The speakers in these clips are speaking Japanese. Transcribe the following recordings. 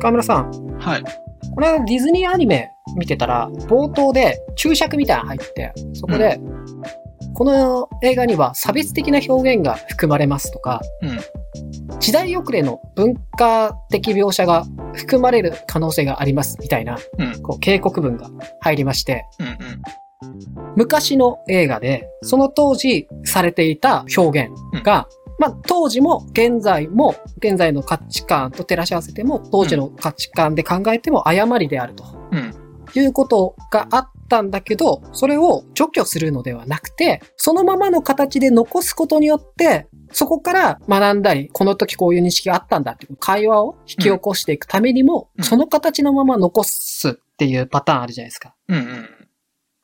河村さん、はい。この間ディズニーアニメ見てたら、冒頭で注釈みたいなの入って、そこで、この映画には差別的な表現が含まれますとか、時代遅れの文化的描写が含まれる可能性がありますみたいな、うん。こう警告文が入りまして、うん。うん。昔の映画で、その当時されていた表現が、まあ当時も現在も、現在の価値観と照らし合わせても、当時の価値観で考えても誤りであると。うん。いうことがあったんだけど、それを除去するのではなくて、そのままの形で残すことによって、そこから学んだり、この時こういう認識があったんだっていう会話を引き起こしていくためにも、うんその形のまま残すっていうパターンあるじゃないですか。うん。うん。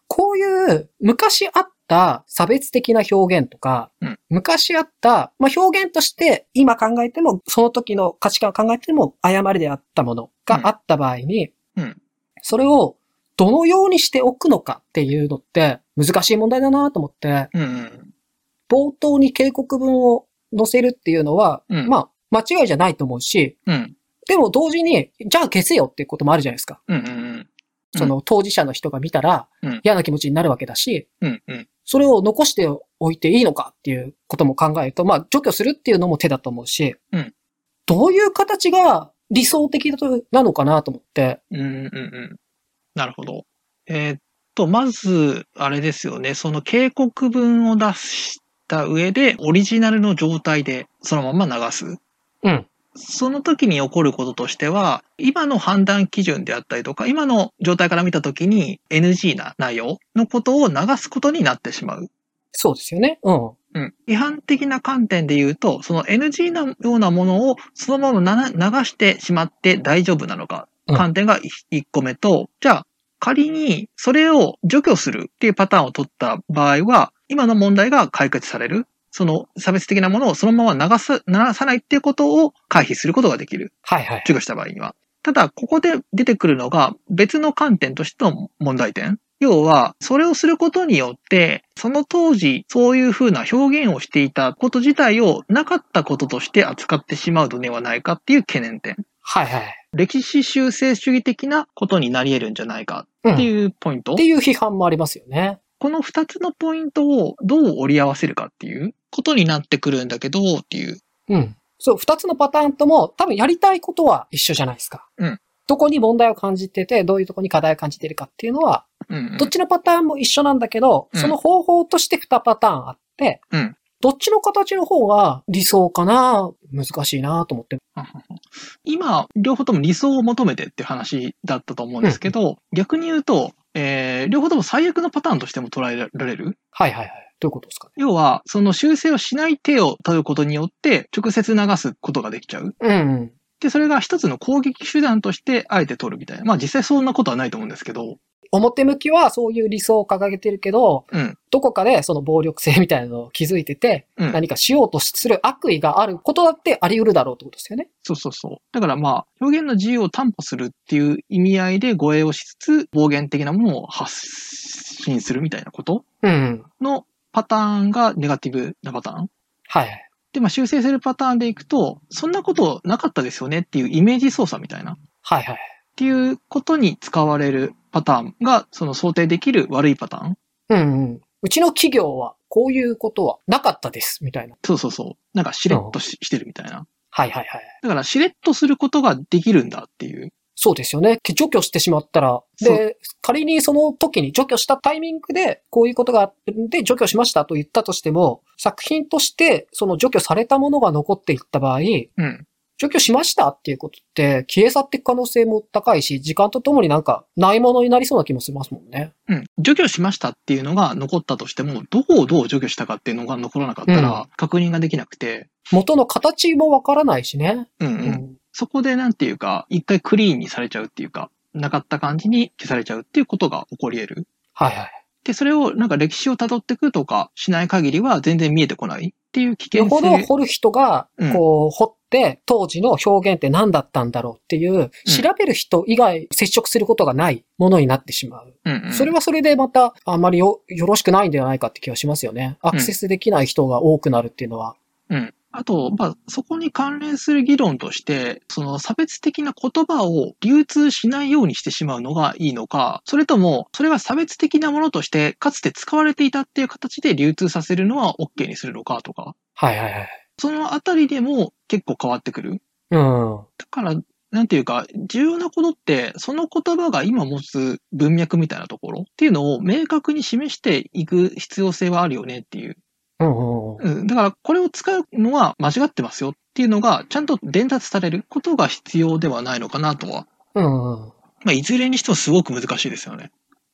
こういう昔あった差別的な表現とか、うん昔あった、まあ、表現として今考えても、その時の価値観を考えても誤りであったものがあった場合に、うんそれをどのようにしておくのかっていうのって難しい問題だなと思って、うん。うん。冒頭に警告文を載せるっていうのは、うんまあ、間違いじゃないと思うし、うん。でも同時に、じゃあ消せよっていうこともあるじゃないですか。うん。うん。その当事者の人が見たらうん嫌な気持ちになるわけだし、うん。うん。それを残しておいていいのかっていうことも考えると、まあ除去するっていうのも手だと思うし、うんどういう形が理想的なのかなと思って、うん。うん。うん。なるほど。えーっと、まず、あれですよね。その警告文を出した上で、オリジナルの状態でそのまま流す。うん。その時に起こることとしては、今の判断基準であったりとか、今の状態から見た時に NG な内容のことを流すことになってしまう。そうですよね。うん。うん。違反的な観点で言うと、その NG なようなものをそのままな流してしまって大丈夫なのか、うん観点が1個目と、じゃあ仮にそれを除去するっていうパターンを取った場合は、今の問題が解決される。その差別的なものをそのまま流す、流さないっていうことを回避することができる。はいはい。除去した場合には。ただ、ここで出てくるのが別の観点としての問題点。要は、それをすることによって、その当時、そういうふうな表現をしていたこと自体をなかったこととして扱ってしまうのではないかっていう懸念点。はいはい。歴史修正主義的なことになり得るんじゃないかうん。ってっいうポイント。ていう批判もありますよね。この二つのポイントをどう折り合わせるかっていうことになってくるんだけど、っていう。うん。そう、二つのパターンとも多分やりたいことは一緒じゃないですか。うん。どこに問題を感じてて、どういうとこに課題を感じているかっていうのは、うんうんどっちのパターンも一緒なんだけど、うんその方法として2パターンあって、うんどっちの形の方が理想かな難しいなと思って。今、両方とも理想を求めてっていう話だったと思うんですけど、逆に言うと、えー両方とも最悪のパターンとしても捉えられる。はいはいはい。どういうことですかね？要は、その修正をしない手を取ることによって、直接流すことができちゃう。うん、うん。で、それが一つの攻撃手段として、あえて取るみたいな。まあ実際そんなことはないと思うんですけど、表向きはそういう理想を掲げてるけど、うん。どこかでその暴力性みたいなのを気づいてて、うん。何かしようとする悪意があることだってあり得るだろうってことですよね。そうそうそう。だからまあ、表現の自由を担保するっていう意味合いで護衛をしつつ、暴言的なものを発信するみたいなこと？のパターンがネガティブなパターン？はいはい。で、まあ修正するパターンでいくと、そんなことなかったですよねっていうイメージ操作みたいな。っはいはい。ていうことに使われるパターンが、その想定できる悪いパターン。うん、うん。うちの企業はこういうことはなかったです、みたいな。そうそうそう。なんかしれっとししてるみたいな。はいはいはい。だからしれっとすることができるんだっていう。そうですよね。除去してしまったら、そで、仮にその時に除去したタイミングで、こういうことがあってんで除去しましたと言ったとしても、作品としてその除去されたものが残っていった場合、うん。除去しましたっていうことって消え去っていく可能性も高いし、時間とともになんかないものになりそうな気もしますもんね。うん。除去しましたっていうのが残ったとしても、どこをどう除去したかっていうのが残らなかったら、確認ができなくて、元の形もわからないしね。うんう。うんん。そこでなんていうか、一回クリーンにされちゃうっていうか、なかった感じに消されちゃうっていうことが起こり得る。はいはい。で、それをなんか歴史を辿っていくとかしない限りは全然見えてこないっていう危険よほど性。掘る人が、こう、掘って、当時の表現って何だったんだろうっていう、調べる人以外接触することがないものになってしまう。うんうんそれはそれでまた、あんまりよ、よろしくないんではないかって気がしますよね。アクセスできない人が多くなるっていうのは。うん。あと、まあ、そこに関連する議論として、その差別的な言葉を流通しないようにしてしまうのがいいのか、それとも、それが差別的なものとして、かつて使われていたっていう形で流通させるのは OK にするのかとか、はいはいはい。そのあたりでも結構変わってくる。うん。だから、なんていうか、重要なことって、その言葉が今持つ文脈みたいなところっていうのを明確に示していく必要性はあるよねっていう。うんうんうん。うん。だから、これを使うのは間違ってますよっていうのが、ちゃんと伝達されることが必要ではないのかなとは。うんうん。まあ、いずれにしてもすごく難しいですよね。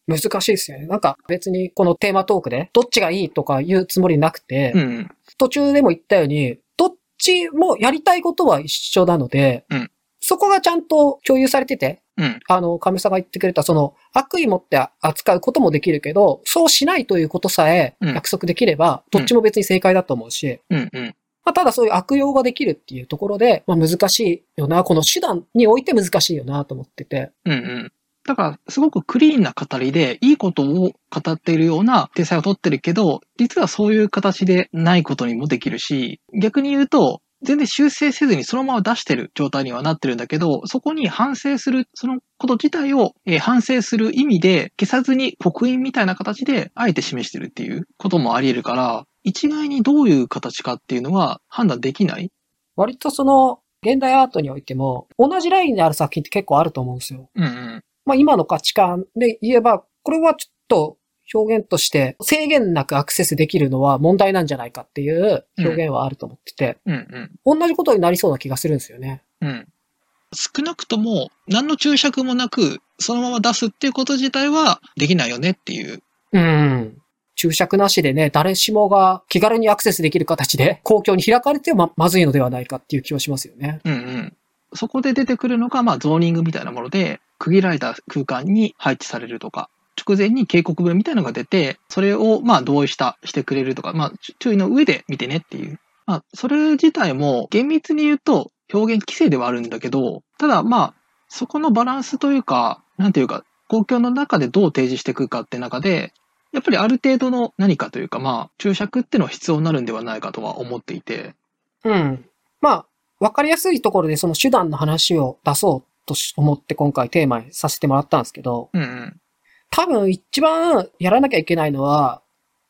難しいですよね。なんか別にこのテーマトークでどっちがいいとか言うつもりなくて、うん。途中でも言ったように、どっちもやりたいことは一緒なので、うんそこがちゃんと共有されてて、うん。あの、亀さんが言ってくれた、その、悪意持って扱うこともできるけど、そうしないということさえうん約束できれば、どっちも別に正解だと思うし、うん。うん。まあ、ただそういう悪用ができるっていうところで、まあ、難しいよな、この手段において難しいよなと思ってて。うん。うん。だから、すごくクリーンな語りで、いいことを語っているような体裁をとってるけど、実はそういう形でないことにもできるし、逆に言うと、全然修正せずにそのまま出してる状態にはなってるんだけど、そこに反省する、そのこと自体を、えー反省する意味で消さずに刻印みたいな形であえて示してるっていうこともあり得るから、一概にどういう形かっていうのは判断できない。割とその、現代アートにおいても、同じラインにある作品って結構あると思うんですよ。うんうん。まあ今の価値観で言えば、これはちょっと表現として制限なくアクセスできるのは問題なんじゃないかっていう表現はあると思ってて、うんうん。同じことになりそうな気がするんですよね。うん。少なくとも、何の注釈もなく、そのまま出すっていうこと自体はできないよねっていう。うん。注釈なしでね、誰しもが気軽にアクセスできる形で公共に開かれてはままずいのではないかっていう気はしますよね。うんうん。そこで出てくるのが、まあ、ゾーニングみたいなもので、区切られた空間に配置されるとか、直前に警告文みたいなのが出て、それを、まあ、同意した、してくれるとか、まあ、注意の上で見てねっていう。まあ、それ自体も、厳密に言うと、表現規制ではあるんだけど、ただ、まあ、そこのバランスというか、なんていうか、公共の中でどう提示していくかって中で、やっぱりある程度の何かというか、まあ、注釈っていうのは必要になるんではないかとは思っていて。うん。まあ、わかりやすいところでその手段の話を出そうとし思って今回テーマにさせてもらったんですけど、うんうん。多分一番やらなきゃいけないのは、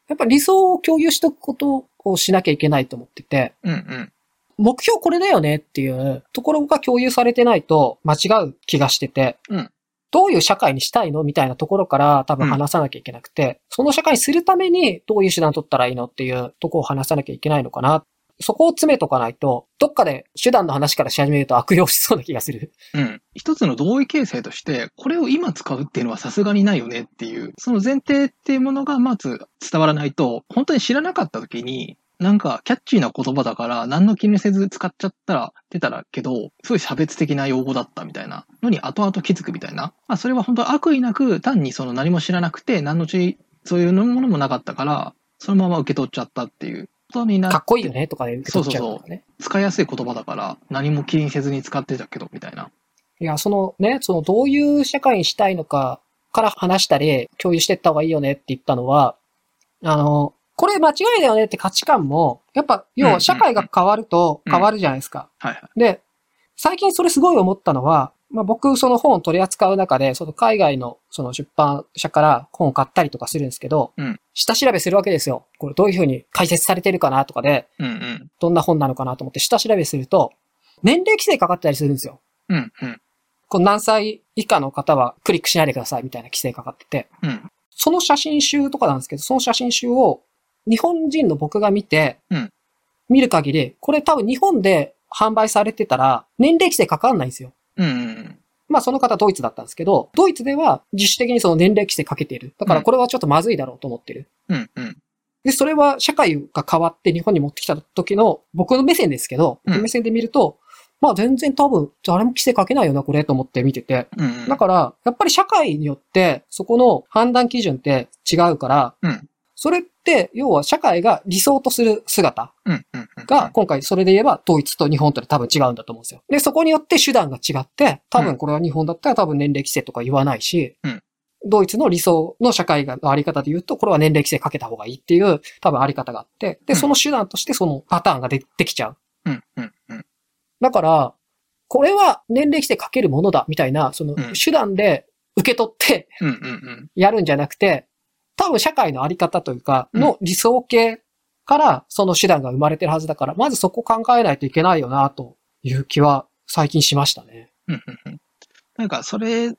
やっぱ理想を共有しておくことをしなきゃいけないと思ってて、うんうん。目標これだよねっていうところが共有されてないと間違う気がしてて、うんどういう社会にしたいのみたいなところから多分話さなきゃいけなくて、その社会にするためにどういう手段取ったらいいのっていうところを話さなきゃいけないのかな。そこを詰めとかないと、どっかで手段の話からし始めると悪用しそうな気がする。うん。一つの同意形成として、これを今使うっていうのはさすがにないよねっていう、その前提っていうものがまず伝わらないと、本当に知らなかった時に、なんかキャッチーな言葉だから何の気にせず使っちゃったら出たらけど、すごい差別的な用語だったみたいなのに後々気づくみたいな。まあそれは本当悪意なく単にその何も知らなくて何の注意、そういうものもなかったから、そのまま受け取っちゃったっていうことになかっこいいよねとかで受け取っちゃうからね。使いやすい言葉だから何も気にせずに使ってたけどみたいな。いや、そのね、そのどういう社会にしたいのかから話したり、共有していった方がいいよねって言ったのは、あの、これ間違いだよねって価値観も、やっぱ、要は社会が変わると変わるじゃないですか。で、最近それすごい思ったのは、まあ、僕、その本を取り扱う中で、その海外のその出版社から本を買ったりとかするんですけど、うん下調べするわけですよ。これどういうふうに解説されてるかなとかで、うんうん。どんな本なのかなと思って下調べすると、年齢規制かかってたりするんですよ。うんうん。こう何歳以下の方はクリックしないでくださいみたいな規制かかってて、うん。その写真集とかなんですけど、その写真集を日本人の僕が見て、うん見る限り、これ多分日本で販売されてたら年齢規制かかんないんですよ。うんうん。まあその方ドイツだったんですけど、ドイツでは自主的にその年齢規制かけている。だからこれはちょっとまずいだろうと思ってる。うんうん。で、それは社会が変わって日本に持ってきた時の僕の目線ですけど、うん僕の目線で見ると、まあ全然多分誰も規制かけないよな、これと思って見てて。うん。だから、やっぱり社会によって、そこの判断基準って違うから、うんそれって、要は社会が理想とする姿が、、今回それで言えば統一と日本とで多分違うんだと思うんですよ。で、そこによって手段が違って、多分これは日本だったら多分年齢規制とか言わないし、うんドイツの理想の社会があり方で言うと、これは年齢規制かけた方がいいっていう多分あり方があって、で、うんその手段としてそのパターンがでできちゃう。うん。うん。うん。だから、これは年齢規制かけるものだみたいな、そのうん手段で受け取って。やるんじゃなくて、多分社会のあり方というか、うんの理想形からその手段が生まれてるはずだから、まずそこ考えないといけないよな、という気は最近しましたね。うん。うん。なんか、それ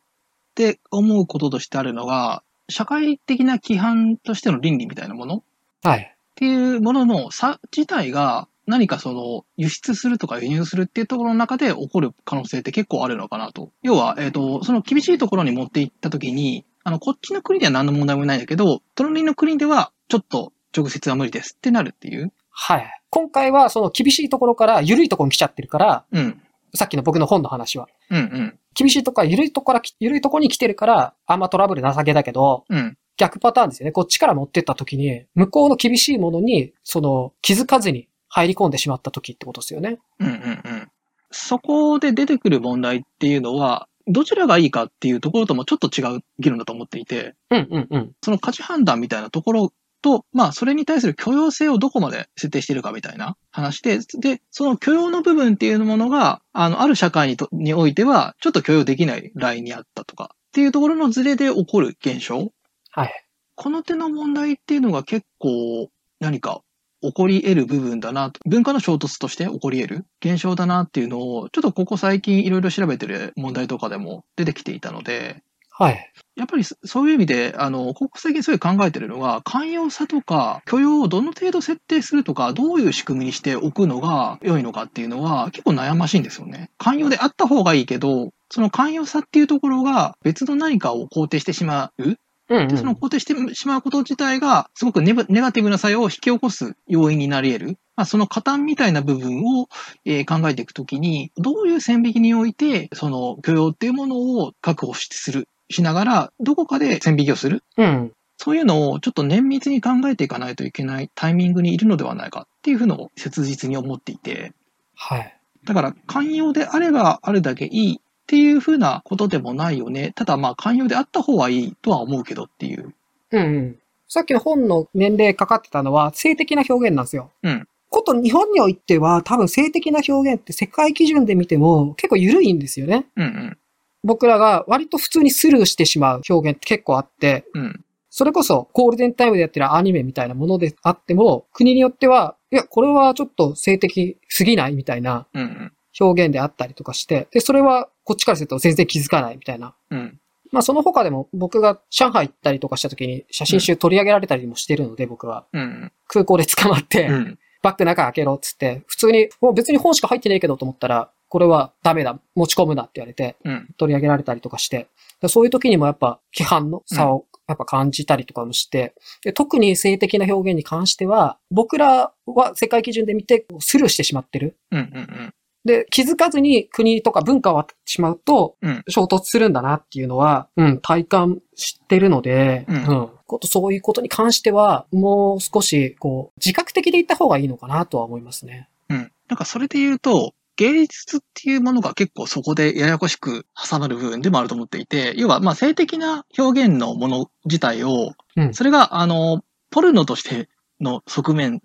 で思うこととしてあるのが、社会的な規範としての倫理みたいなものっはい。ていうものの差自体が何かその輸出するとか輸入するっていうところの中で起こる可能性って結構あるのかなと。要は、えっ、と、その厳しいところに持っていったときに、あの、こっちの国では何の問題もないんだけど、隣の国ではちょっと直接は無理ですってなるっていう。はい。今回はその厳しいところから緩いところに来ちゃってるから、うん。さっきの僕の本の話は。うんうん。厳しいところから緩いところからき、緩いところに来てるから、あんまトラブルなさげだけど、うん。逆パターンですよね。こっちから持ってった時に、向こうの厳しいものに、その、気づかずに入り込んでしまった時ってことですよね。うんうんうん。そこで出てくる問題っていうのは、どちらがいいかっていうところともちょっと違う議論だと思っていて、うんうんうん。その価値判断みたいなところと、まあ、それに対する許容性をどこまで設定しているかみたいな話で、で、その許容の部分っていうものが、あの、ある社会にとにおいては、ちょっと許容できないラインにあったとか、っていうところのズレで起こる現象。はい。この手の問題っていうのが結構何か起こり得る部分だなと、文化の衝突として起こり得る現象だなっていうのを、ちょっとここ最近いろいろ調べてる問題とかでも出てきていたので、はい。やっぱりそそういう意味で、あの、ここ最近すごい考えてるのが、寛容さとか許容をどの程度設定するとか、どういう仕組みにしておくのが良いのかっていうのは結構悩ましいんですよね。寛容であった方がいいけど、その寛容さっていうところが別の何かを肯定してしまううん、うで、そのん。肯定してしまうこと自体が、すごくネガティブな作用を引き起こす要因になり得る。まあ、その加担みたいな部分を、えー考えていくときに、どういう線引きにおいて、その許容っていうものを確保しする、しながら、どこかで線引きをする。うん。そういうのをちょっと綿密に考えていかないといけないタイミングにいるのではないかっていうふうのを切実に思っていて、はい。だから寛容であればあるだけいいっていうふうなことでもないよね。ただまあ寛容であった方がいいとは思うけどっていう。うんうん。さっきの本の年齢かかってたのは性的な表現なんですよ。うん。こと日本においては多分性的な表現って世界基準で見ても結構緩いんですよね。うんうん。僕らが割と普通にスルーしてしまう表現って結構あって、うん。それこそゴールデンタイムでやってるアニメみたいなものであっても、国によっては、いや、これはちょっと性的すぎないみたいなうんうん。表現であったりとかして、で、それはこっちからすると全然気づかないみたいな。うん。まあその他でも僕が上海行ったりとかした時に写真集取り上げられたりもしてるので、僕はうん。空港で捕まって、うん。バッグ中開けろっつって、普通に、もう別に本しか入ってねえけどと思ったら、これはダメだ、持ち込むなって言われて、うん。取り上げられたりとかして、でそういう時にもやっぱ批判の差をやっぱ感じたりとかもして、で特に性的な表現に関しては、僕らは世界基準で見てスルーしてしまってる。うん。うん。で、気づかずに国とか文化を割ってしまうと、うん。衝突するんだなっていうのは、うん、体感してるので、うんそういうことに関しては、もう少し、こう、自覚的で言った方がいいのかなとは思いますね。うん。なんかそれで言うと、芸術っていうものが結構そこでややこしく挟まる部分でもあると思っていて、要はまあ性的な表現のもの自体を、うんそれがあの、ポルノとしての側面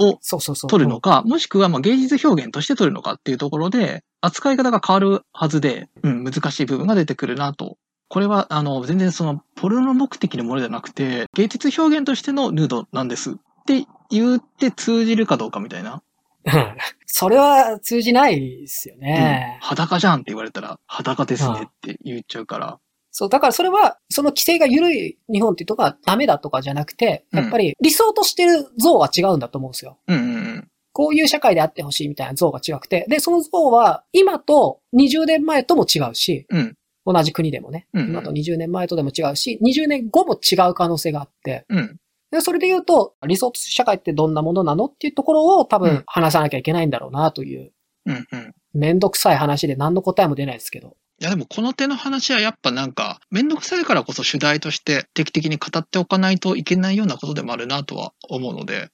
を。取るのか、もしくはまあ芸術表現として取るのかっていうところで、扱い方が変わるはずで、うん、難しい部分が出てくるなと。これは、あの、全然その、ポルノ目的のものじゃなくて、芸術表現としてのヌードなんですって言って通じるかどうかみたいな。う んそれは通じないですようんね。裸じゃんって言われたら、裸ですねって言っちゃうから。そう、だからそれは、その規制が緩い日本っていうとこはダメだとかじゃなくて、やっぱり理想としてる像は違うんだと思うんですよ。うんうんうん。こういう社会であってほしいみたいな像が違くて、で、その像は今と20年前とも違うし、うん。同じ国でもね、うんうん今と20年前とでも違うし、20年後も違う可能性があって、うん。でそれで言うと、理想社会ってどんなものなのっていうところを多うん分話さなきゃいけないんだろうなという。うんうん。めんどくさい話で何の答えも出ないですけど。いやでもこの手の話はやっぱなんか、めんどくさいからこそ主題として定期的に語っておかないといけないようなことでもあるなとは思うので。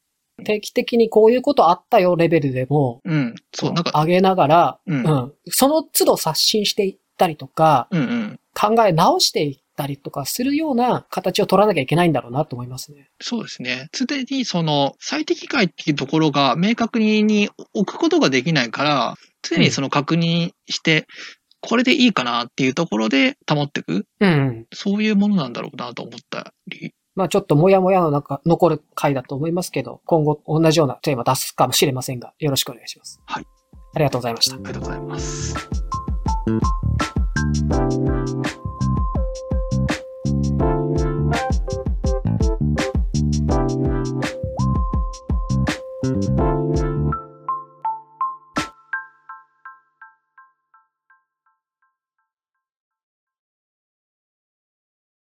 定期的にこういうことあったよレベルでも、うん、そう、なんか。上げながら、うん、うん、その都度刷新していったりとか、うんうん、考え直していったりとかするような形を取らなきゃいけないんだろうなと思いますね。そうですね。すでにその最適解っていうところが明確に置くことができないから、常にその確認して、これでいいかなっていうところで保っていく？うん、そういうものなんだろうなと思ったり。まあちょっともやもやの中、残る回だと思いますけど、今後同じようなテーマ出すかもしれませんが、よろしくお願いします。はい。ありがとうございました。ありがとうございます。